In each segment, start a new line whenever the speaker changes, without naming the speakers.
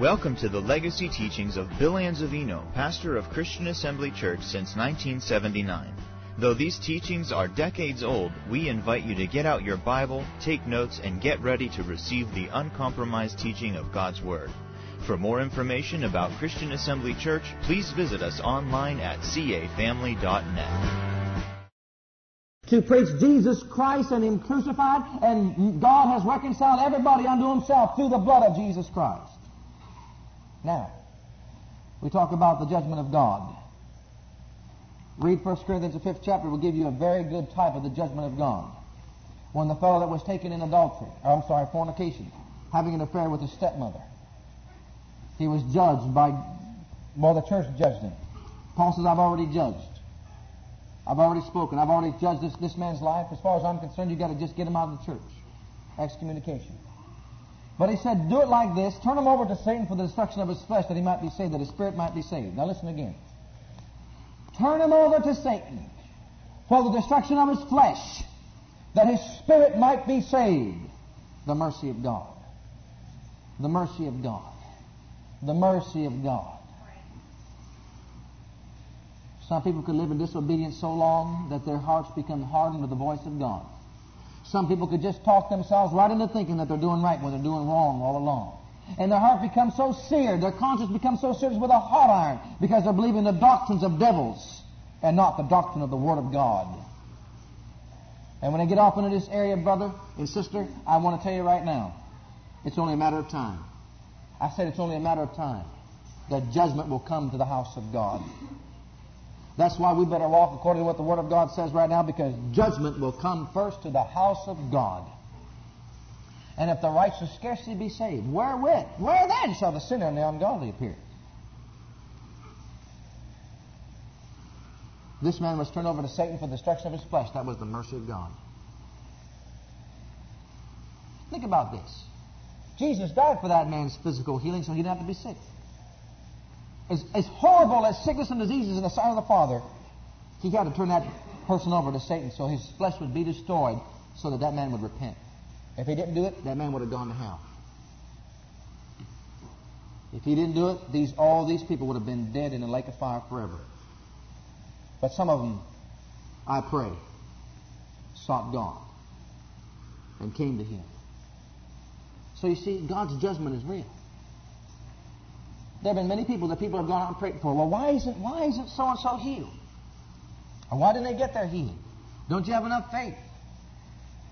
Welcome to the legacy teachings of Bill Anzavino, pastor of Christian Assembly Church since 1979. Though these teachings are decades old, we invite you to get out your Bible, take notes, and get ready to receive the uncompromised teaching of God's Word. For more information about Christian Assembly Church, please visit us online at cafamily.net.
To preach Jesus Christ and Him crucified, and God has reconciled everybody unto Himself through the blood of Jesus Christ. Now, we talk about the judgment of God. Read 1 Corinthians, the fifth chapter, will give you a very good type of the judgment of God. When the fellow that was taken in adultery, or I'm sorry, fornication, having an affair with his stepmother, he was judged by, well, the church judged him. Paul says, I've already judged. I've already spoken. I've already judged this, this man's life. As far as I'm concerned, you've got to just get him out of the church. Excommunication. But he said, do it like this. Turn him over to Satan for the destruction of his flesh that he might be saved, that his spirit might be saved. Now listen again. Turn him over to Satan for the destruction of his flesh that his spirit might be saved. The mercy of God. The mercy of God. The mercy of God. Some people could live in disobedience so long that their hearts become hardened to the voice of God. Some people could just talk themselves right into thinking that they're doing right when they're doing wrong all along. And their heart becomes so seared, their conscience becomes so seared with a hot iron because they're believing the doctrines of devils and not the doctrine of the Word of God. And when I get off into this area, brother and sister, I want to tell you right now, it's only a matter of time. I said it's only a matter of time that judgment will come to the house of God. That's why we better walk according to what the Word of God says right now because judgment will come first to the house of God. And if the righteous scarcely be saved, wherewith, where then shall the sinner and the ungodly appear? This man was turned over to Satan for the destruction of his flesh. That was the mercy of God. Think about this. Jesus died for that man's physical healing so he didn't have to be sick as, as horrible as sickness and diseases in the sight of the Father, he had to turn that person over to Satan so his flesh would be destroyed so that that man would repent. If he didn't do it, that man would have gone to hell. If he didn't do it, these, all these people would have been dead in the lake of fire forever. But some of them, I pray, sought God and came to him. So you see, God's judgment is real. There have been many people that people have gone out and prayed for. Well, why isn't why isn't so and so healed? Or why didn't they get their healing? Don't you have enough faith?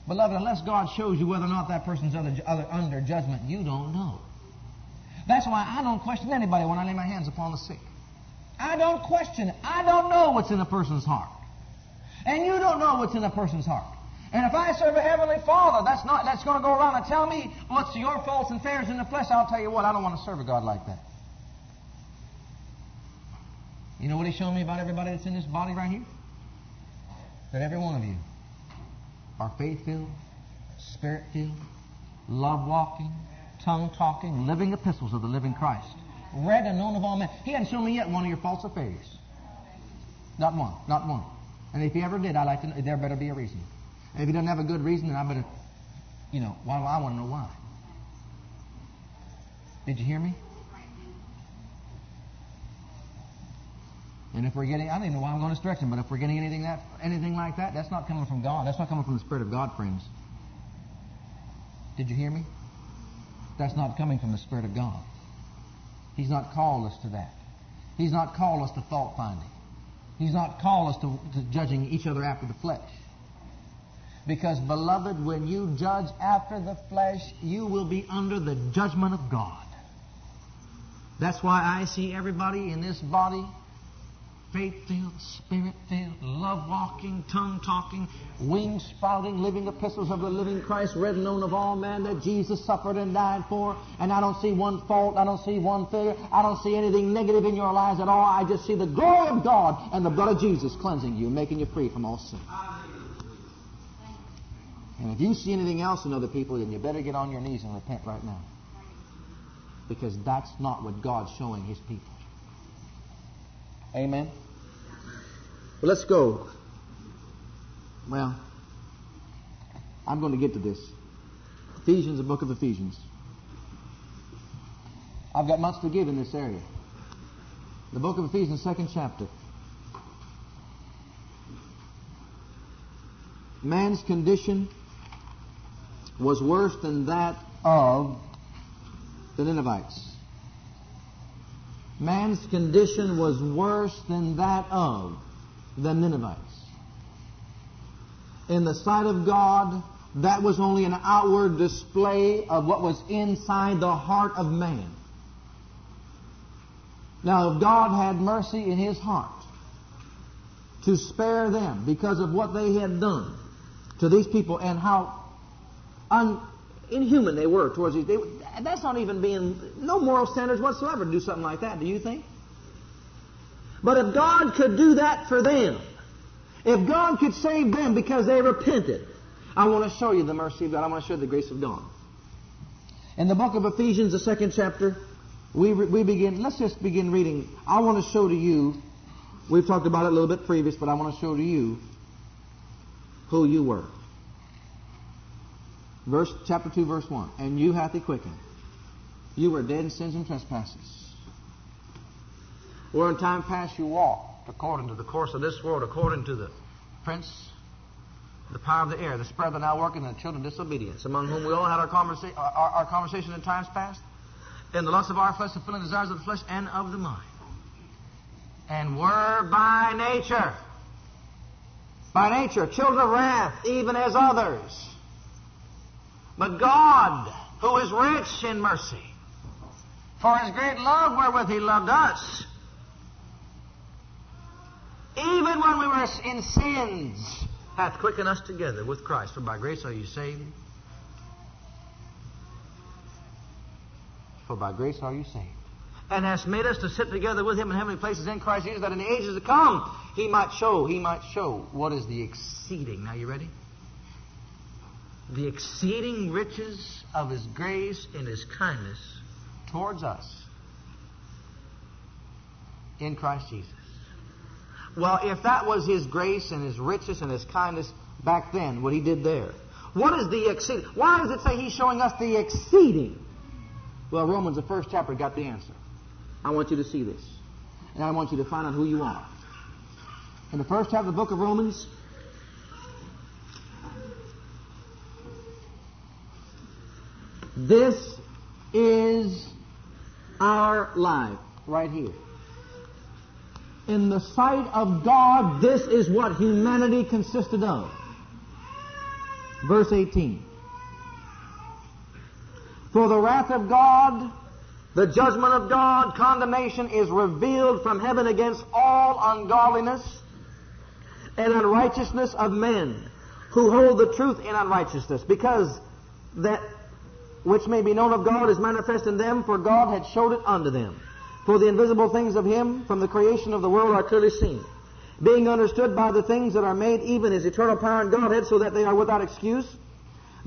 Beloved, unless God shows you whether or not that person's under, under judgment, you don't know. That's why I don't question anybody when I lay my hands upon the sick. I don't question I don't know what's in a person's heart. And you don't know what's in a person's heart. And if I serve a heavenly Father, that's not that's going to go around and tell me what's your faults and failures in the flesh. I'll tell you what, I don't want to serve a God like that. You know what he's showing me about everybody that's in this body right here? That every one of you are faith filled, spirit filled, love walking, tongue talking, living epistles of the living Christ. Read and known of all men. He hasn't shown me yet one of your false affairs. Not one. Not one. And if he ever did, I'd like to know, there better be a reason. And if he doesn't have a good reason, then I better, you know, why well, I want to know why. Did you hear me? And if we're getting, I don't even know why I'm going this direction, but if we're getting anything that, anything like that, that's not coming from God. That's not coming from the Spirit of God, friends. Did you hear me? That's not coming from the Spirit of God. He's not called us to that. He's not called us to fault finding. He's not called us to, to judging each other after the flesh. Because, beloved, when you judge after the flesh, you will be under the judgment of God. That's why I see everybody in this body faith filled, spirit filled, love walking, tongue talking, wing sprouting, living epistles of the living Christ, read and known of all men that Jesus suffered and died for. And I don't see one fault, I don't see one failure, I don't see anything negative in your lives at all. I just see the glory of God and the blood of Jesus cleansing you making you free from all sin. And if you see anything else in other people, then you better get on your knees and repent right now. Because that's not what God's showing His people. Amen. Well, let's go. Well, I'm going to get to this. Ephesians, the book of Ephesians. I've got much to give in this area. The book of Ephesians, second chapter. Man's condition was worse than that of the Ninevites man's condition was worse than that of the Ninevites. In the sight of God, that was only an outward display of what was inside the heart of man. Now, if God had mercy in his heart to spare them because of what they had done to these people and how un- inhuman they were towards these, they, that's not even being, no moral standards whatsoever to do something like that, do you think? But if God could do that for them, if God could save them because they repented, I want to show you the mercy of God. I want to show you the grace of God. In the book of Ephesians, the second chapter, we, re- we begin, let's just begin reading. I want to show to you, we've talked about it a little bit previous, but I want to show to you who you were. Verse chapter two, verse one. And you hath he quickened. You were dead in sins and trespasses. Where in time past you walked according to the course of this world, according to the prince, the power of the air, the spread that now working, and the children of disobedience, among whom we all had our, conversa- our, our conversation in times past, in the lusts of our flesh, fulfilling desires of the flesh and of the mind, and were by nature, by nature, children of wrath, even as others. But God, who is rich in mercy, for his great love wherewith he loved us, even when we were in sins, hath quickened us together with Christ. For by grace are you saved. For by grace are you saved. And has made us to sit together with him in heavenly places in Christ Jesus, that in the ages to come he might show, he might show what is the exceeding. Now you ready? the exceeding riches of his grace and his kindness towards us in Christ Jesus. Well, if that was his grace and his riches and his kindness back then, what he did there, what is the exceeding? Why does it say he's showing us the exceeding? Well, Romans, the first chapter, got the answer. I want you to see this. And I want you to find out who you are. In the first chapter of the book of Romans, This is our life right here. In the sight of God, this is what humanity consisted of. Verse 18. For the wrath of God, the judgment of God, condemnation is revealed from heaven against all ungodliness and unrighteousness of men who hold the truth in unrighteousness because that which may be known of God is manifest in them, for God had showed it unto them. For the invisible things of Him from the creation of the world are clearly seen, being understood by the things that are made, even His eternal power and Godhead, so that they are without excuse.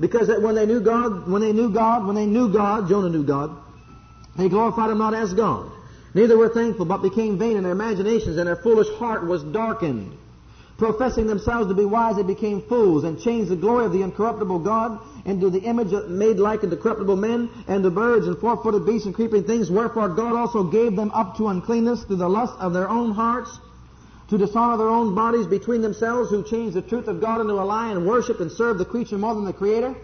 Because that when they knew God, when they knew God, when they knew God, Jonah knew God, they glorified Him not as God. Neither were thankful, but became vain in their imaginations, and their foolish heart was darkened. Professing themselves to be wise, they became fools and changed the glory of the incorruptible God into the image made like unto corruptible men and the birds and four-footed beasts and creeping things. Wherefore God also gave them up to uncleanness through the lust of their own hearts to dishonor their own bodies between themselves who changed the truth of God into a lie and worship and serve the creature more than the creator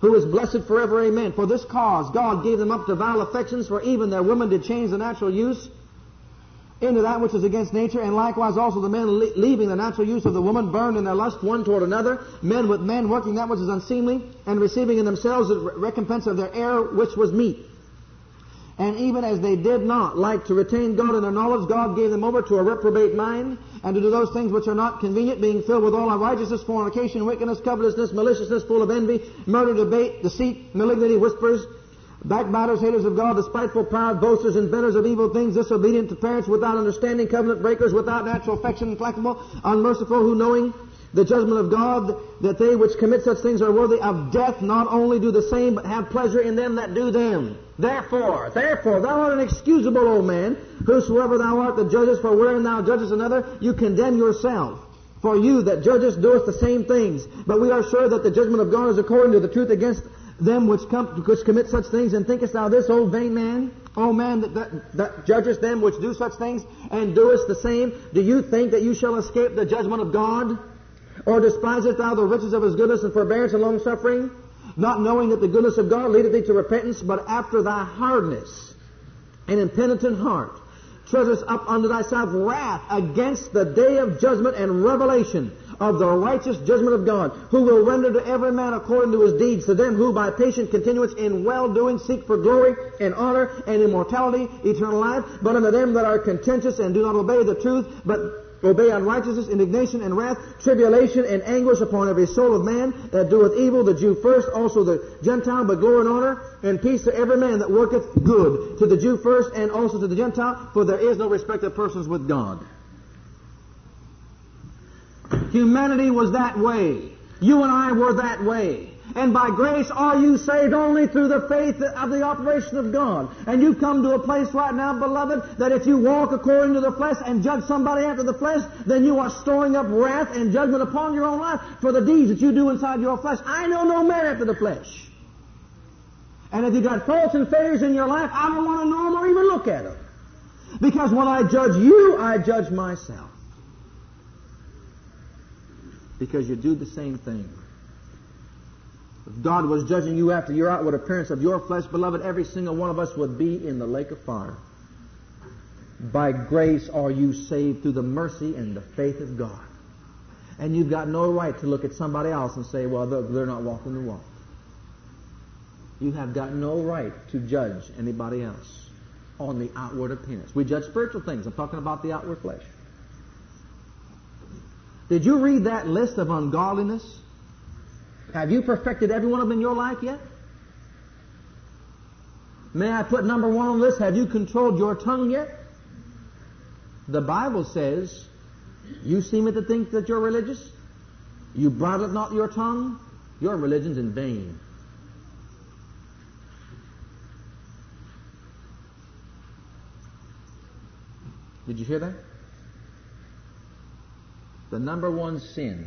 who is blessed forever. Amen. For this cause God gave them up to vile affections for even their women did change the natural use into that which is against nature, and likewise also the men le- leaving the natural use of the woman, burned in their lust one toward another, men with men working that which is unseemly, and receiving in themselves the re- recompense of their error which was meat. And even as they did not like to retain God in their knowledge, God gave them over to a reprobate mind, and to do those things which are not convenient, being filled with all unrighteousness, fornication, wickedness, covetousness, maliciousness, full of envy, murder, debate, deceit, malignity, whispers, backbiters, haters of God, despiteful, proud, boasters, inventors of evil things, disobedient to parents, without understanding, covenant breakers, without natural affection, implacable, unmerciful, who knowing the judgment of God, that they which commit such things are worthy of death, not only do the same, but have pleasure in them that do them. Therefore, therefore, thou art an excusable, O man, whosoever thou art that judgest, for wherein thou judgest another, you condemn yourself. For you that judgest doeth the same things. But we are sure that the judgment of God is according to the truth against them which, come, which commit such things, and thinkest thou this, O vain man? O man that, that, that judgest them which do such things, and doest the same, do you think that you shall escape the judgment of God? Or despisest thou the riches of his goodness and forbearance and long suffering? Not knowing that the goodness of God leadeth thee to repentance, but after thy hardness and impenitent heart, treasures up unto thyself wrath against the day of judgment and revelation of the righteous judgment of God, who will render to every man according to his deeds, to them who by patient continuance in well doing seek for glory and honor and immortality, eternal life, but unto them that are contentious and do not obey the truth, but obey unrighteousness, indignation, and wrath, tribulation, and anguish upon every soul of man that doeth evil, the Jew first, also the Gentile, but glory and honor and peace to every man that worketh good, to the Jew first, and also to the Gentile, for there is no respect of persons with God. Humanity was that way. You and I were that way. And by grace are you saved only through the faith of the operation of God. And you've come to a place right now, beloved, that if you walk according to the flesh and judge somebody after the flesh, then you are storing up wrath and judgment upon your own life for the deeds that you do inside your flesh. I know no man after the flesh. And if you've got faults and failures in your life, I don't want to know them or even look at them. Because when I judge you, I judge myself because you do the same thing. If God was judging you after your outward appearance of your flesh, beloved, every single one of us would be in the lake of fire. By grace are you saved through the mercy and the faith of God. And you've got no right to look at somebody else and say, well, they're not walking the walk. You have got no right to judge anybody else on the outward appearance. We judge spiritual things. I'm talking about the outward flesh. Did you read that list of ungodliness? Have you perfected every one of them in your life yet? May I put number one on the list? Have you controlled your tongue yet? The Bible says, you seem to think that you're religious. You bridle not your tongue. Your religion's in vain. Did you hear that? The number one sin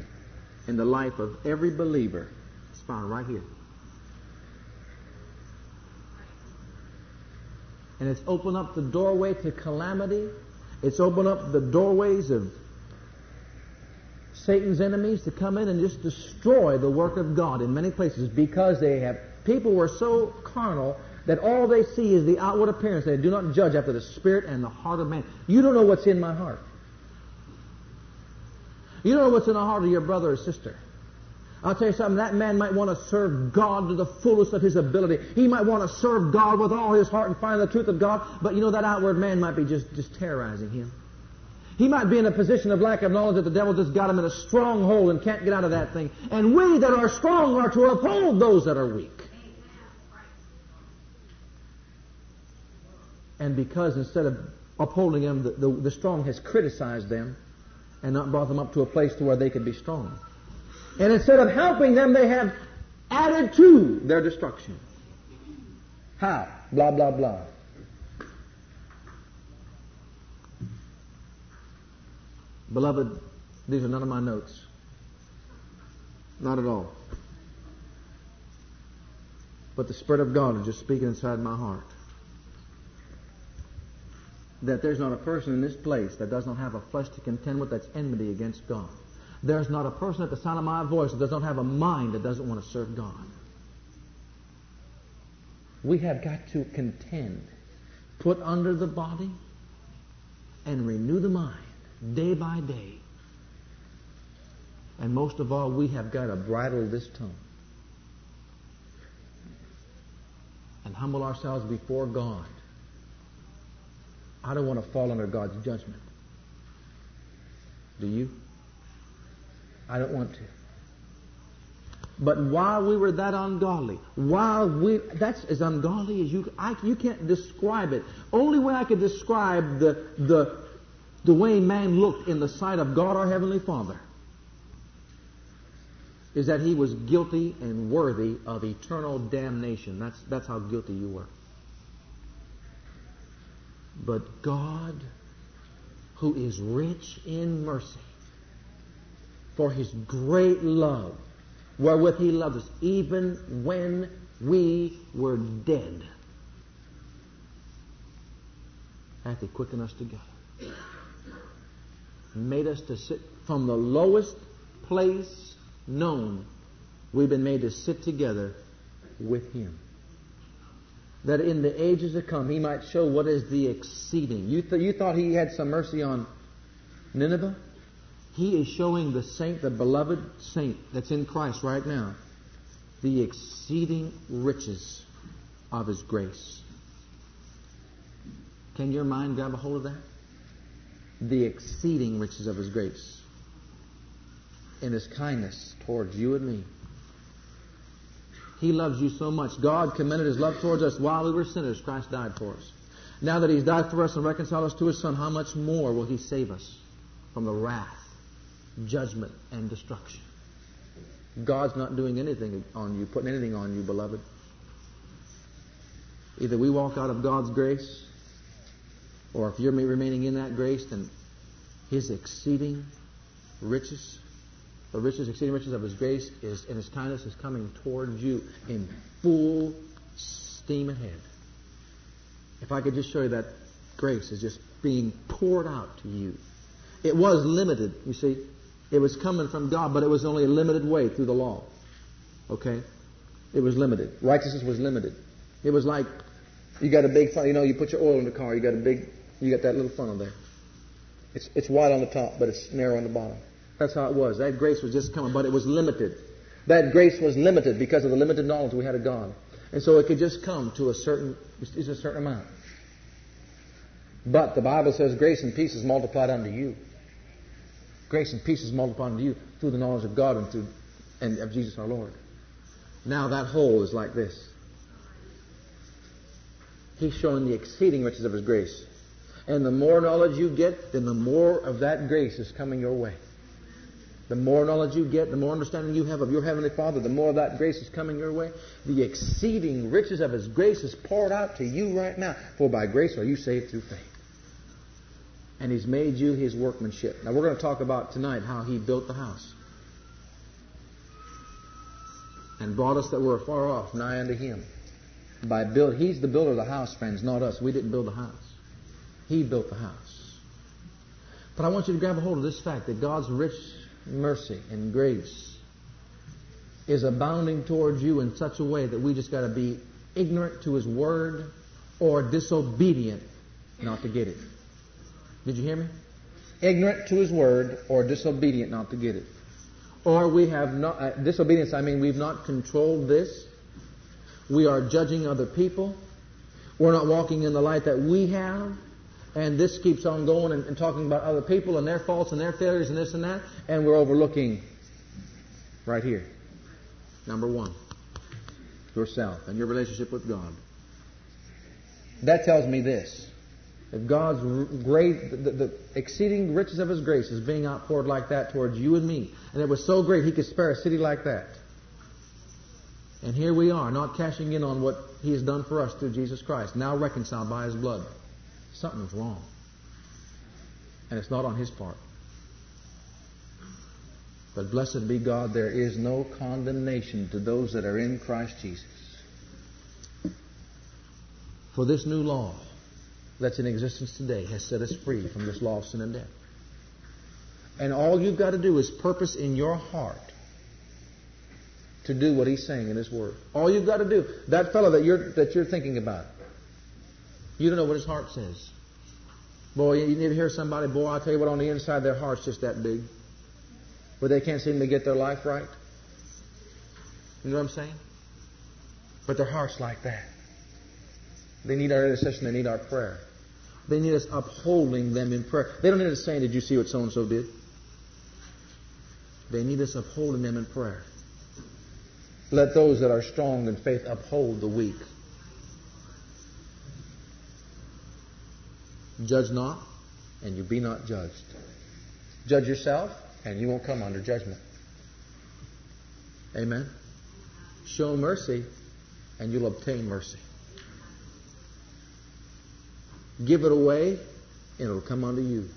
in the life of every believer is found right here. And it's opened up the doorway to calamity. It's opened up the doorways of Satan's enemies to come in and just destroy the work of God in many places because they have people were so carnal that all they see is the outward appearance. They do not judge after the spirit and the heart of man. You don't know what's in my heart. You don't know what's in the heart of your brother or sister. I'll tell you something, that man might want to serve God to the fullest of his ability. He might want to serve God with all his heart and find the truth of God, but you know that outward man might be just, just terrorizing him. He might be in a position of lack of knowledge that the devil just got him in a stronghold and can't get out of that thing. And we that are strong are to uphold those that are weak. And because instead of upholding them, the, the, the strong has criticized them, and not brought them up to a place to where they could be strong. And instead of helping them, they have added to their destruction. How? Blah, blah, blah. Beloved, these are none of my notes. Not at all. But the Spirit of God is just speaking inside my heart that there's not a person in this place that does not have a flesh to contend with that's enmity against God. There's not a person at the sound of my voice that does not have a mind that doesn't want to serve God. We have got to contend, put under the body, and renew the mind day by day. And most of all, we have got to bridle this tongue and humble ourselves before God I don't want to fall under God's judgment. Do you? I don't want to. But while we were that ungodly, while we, that's as ungodly as you, I, you can't describe it. Only way I could describe the, the, the way man looked in the sight of God our Heavenly Father is that he was guilty and worthy of eternal damnation. That's, that's how guilty you were. But God, who is rich in mercy, for his great love, wherewith he loved us, even when we were dead, hath he quickened us together. Made us to sit from the lowest place known. We've been made to sit together with him that in the ages to come he might show what is the exceeding. You, th- you thought he had some mercy on Nineveh? He is showing the saint, the beloved saint that's in Christ right now, the exceeding riches of his grace. Can your mind grab a hold of that? The exceeding riches of his grace in his kindness towards you and me. He loves you so much. God commended his love towards us while we were sinners. Christ died for us. Now that he's died for us and reconciled us to his son, how much more will he save us from the wrath, judgment, and destruction? God's not doing anything on you, putting anything on you, beloved. Either we walk out of God's grace, or if you're remaining in that grace, then his exceeding riches the riches, exceeding riches of his grace is and his kindness is coming towards you in full steam ahead. If I could just show you that grace is just being poured out to you. It was limited, you see. It was coming from God, but it was only a limited way through the law. Okay? It was limited. Righteousness was limited. It was like you got a big funnel, you know, you put your oil in the car, you got a big you got that little funnel there. It's it's wide on the top, but it's narrow on the bottom. That's how it was. That grace was just coming, but it was limited. That grace was limited because of the limited knowledge we had of God. And so it could just come to a certain, just a certain amount. But the Bible says grace and peace is multiplied unto you. Grace and peace is multiplied unto you through the knowledge of God and, through, and of Jesus our Lord. Now that whole is like this. He's showing the exceeding riches of His grace. And the more knowledge you get, then the more of that grace is coming your way. The more knowledge you get, the more understanding you have of your Heavenly Father, the more that grace is coming your way. The exceeding riches of His grace is poured out to you right now. For by grace are you saved through faith. And He's made you His workmanship. Now we're going to talk about tonight how He built the house and brought us that were far off nigh unto Him. By build, He's the builder of the house, friends, not us. We didn't build the house. He built the house. But I want you to grab a hold of this fact that God's rich mercy and grace is abounding towards you in such a way that we just got to be ignorant to His Word or disobedient not to get it. Did you hear me? Ignorant to His Word or disobedient not to get it. Or we have not, uh, disobedience, I mean, we've not controlled this. We are judging other people. We're not walking in the light that we have and this keeps on going and, and talking about other people and their faults and their failures and this and that, and we're overlooking right here. Number one, yourself and your relationship with God. That tells me this. If God's great, the, the, exceeding riches of His grace is being outpoured like that towards you and me, and it was so great He could spare a city like that. And here we are, not cashing in on what He has done for us through Jesus Christ, now reconciled by His blood something's wrong. And it's not on his part. But blessed be God, there is no condemnation to those that are in Christ Jesus. For this new law that's in existence today has set us free from this law of sin and death. And all you've got to do is purpose in your heart to do what he's saying in his word. All you've got to do, that fellow that you're, that you're thinking about, you don't know what his heart says. Boy, you need to hear somebody, boy, I'll tell you what, on the inside, their heart's just that big. Where they can't seem to get their life right. You know what I'm saying? But their heart's like that. They need our intercession, they need our prayer. They need us upholding them in prayer. They don't need us saying, Did you see what so and so did? They need us upholding them in prayer. Let those that are strong in faith uphold the weak. Judge not, and you be not judged. Judge yourself, and you won't come under judgment. Amen. Show mercy, and you'll obtain mercy. Give it away, and it'll come unto you.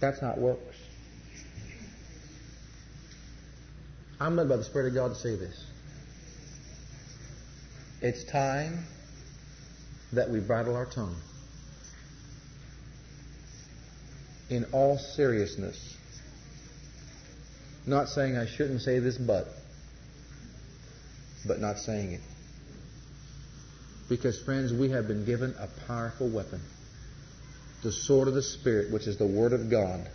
That's how it works. I'm led by the Spirit of God to say this. It's time that we bridle our tongue. in all seriousness. Not saying I shouldn't say this, but, but not saying it. Because, friends, we have been given a powerful weapon. The sword of the Spirit, which is the Word of God,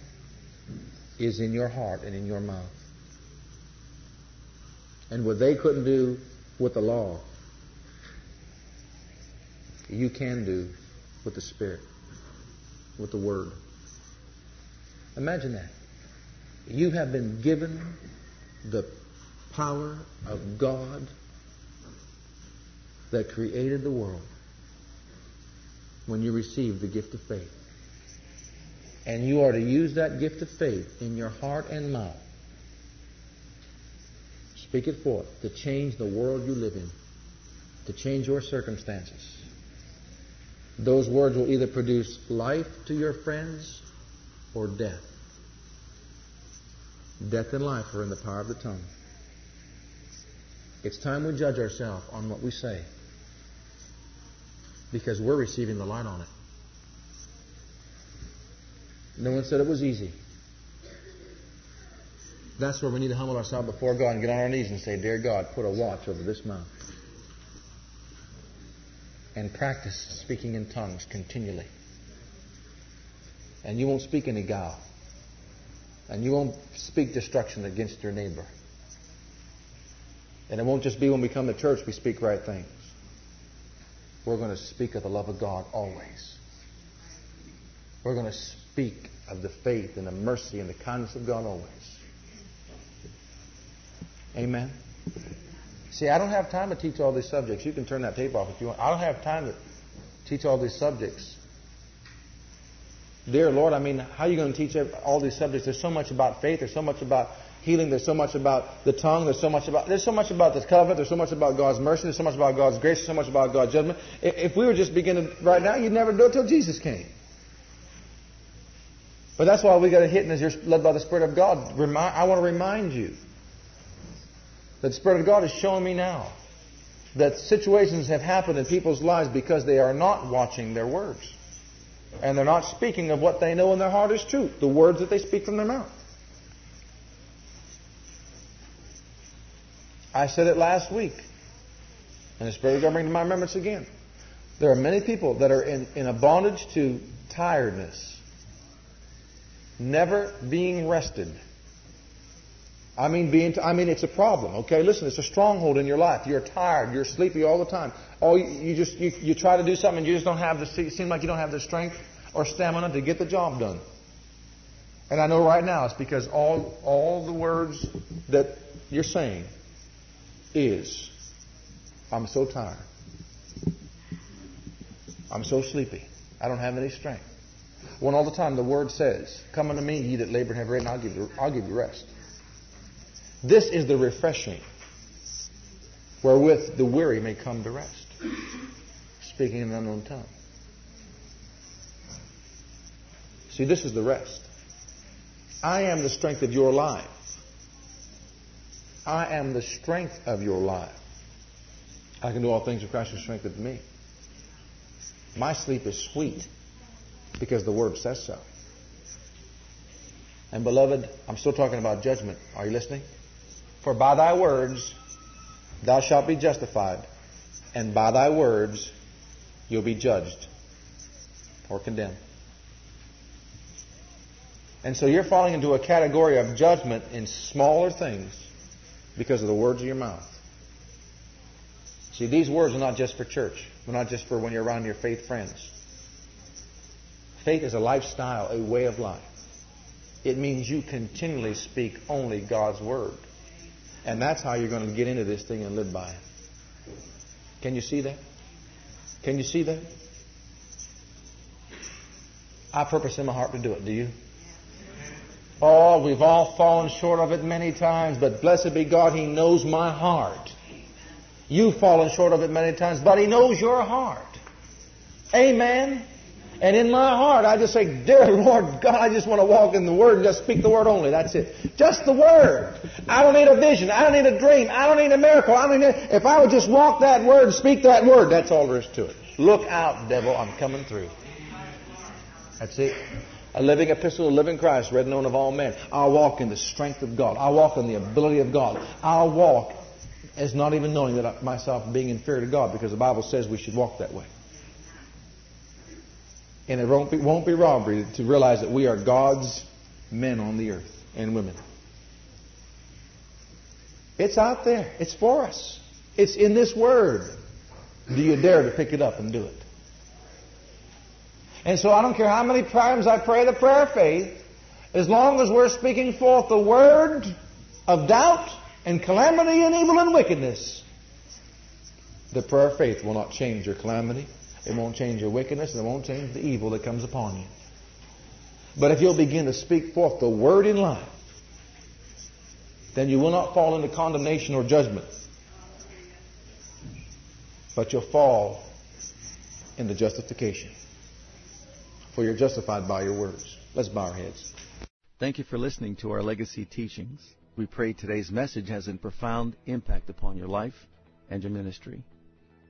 is in your heart and in your mouth. And what they couldn't do with the law, you can do with the Spirit, with the Word. Imagine that. You have been given the power of God that created the world when you receive the gift of faith. And you are to use that gift of faith in your heart and mouth. Speak it forth to change the world you live in, to change your circumstances. Those words will either produce life to your friends or death. Death and life are in the power of the tongue. It's time we judge ourselves on what we say because we're receiving the light on it. No one said it was easy. That's where we need to humble ourselves before God and get on our knees and say, Dear God, put a watch over this mouth. And practice speaking in tongues continually. And you won't speak any guile. And you won't speak destruction against your neighbor. And it won't just be when we come to church we speak right things. We're going to speak of the love of God always. We're going to speak of the faith and the mercy and the kindness of God always. Amen. See, I don't have time to teach all these subjects. You can turn that tape off if you want. I don't have time to teach all these subjects dear Lord, I mean, how are you going to teach all these subjects? There's so much about faith. There's so much about healing. There's so much about the tongue. There's so much about there's so much about the covenant. There's so much about God's mercy. There's so much about God's grace. There's so much about God's judgment. If we were just beginning right now, you'd never do it till Jesus came. But that's why we got to hit, and as you're led by the Spirit of God, remind, I want to remind you that the Spirit of God is showing me now that situations have happened in people's lives because they are not watching their words. And they're not speaking of what they know in their heart is true, the words that they speak from their mouth. I said it last week, and it's very going to bring to my remembrance again. There are many people that are in, in a bondage to tiredness, never being rested. I mean, being, t- I mean, it's a problem. Okay, listen, it's a stronghold in your life. You're tired. You're sleepy all the time. Oh, you, you just you, you try to do something, and you just don't have the seem like you don't have the strength or stamina to get the job done. And I know right now it's because all all the words that you're saying is, I'm so tired. I'm so sleepy. I don't have any strength. When all the time the word says, "Come unto me, ye that labor and have burden, I'll give you, I'll give you rest." This is the refreshing wherewith the weary may come to rest, speaking in an unknown tongue. See, this is the rest. I am the strength of your life. I am the strength of your life. I can do all things through Christ who strengthened me. My sleep is sweet because the Word says so. And beloved, I'm still talking about judgment. Are you listening? For by thy words thou shalt be justified, and by thy words you'll be judged or condemned. And so you're falling into a category of judgment in smaller things because of the words of your mouth. See, these words are not just for church. They're not just for when you're around your faith friends. Faith is a lifestyle, a way of life. It means you continually speak only God's word. And that's how you're going to get into this thing and live by it. Can you see that? Can you see that? I purpose in my heart to do it. Do you? Oh, we've all fallen short of it many times, but blessed be God, He knows my heart. You've fallen short of it many times, but He knows your heart. Amen. And in my heart, I just say, Dear Lord God, I just want to walk in the Word and just speak the Word only. That's it. Just the Word. I don't need a vision. I don't need a dream. I don't need a miracle. I mean, if I would just walk that Word and speak that Word, that's all there is to it. Look out, devil. I'm coming through. That's it. A living epistle, a living Christ, read and known of all men. I'll walk in the strength of God. I'll walk in the ability of God. I'll walk as not even knowing that I, myself being inferior to God because the Bible says we should walk that way. And it won't be, won't be robbery to realize that we are God's men on the earth and women. It's out there. It's for us. It's in this word. Do you dare to pick it up and do it? And so I don't care how many times I pray the prayer of faith, as long as we're speaking forth the word of doubt and calamity and evil and wickedness, the prayer of faith will not change your calamity it won't change your wickedness and it won't change the evil that comes upon you. But if you'll begin to speak forth the word in life, then you will not fall into condemnation or judgment. But you'll fall into justification. For you're justified by your words. Let's bow our heads.
Thank you for listening to our legacy teachings. We pray today's message has a profound impact upon your life and your ministry.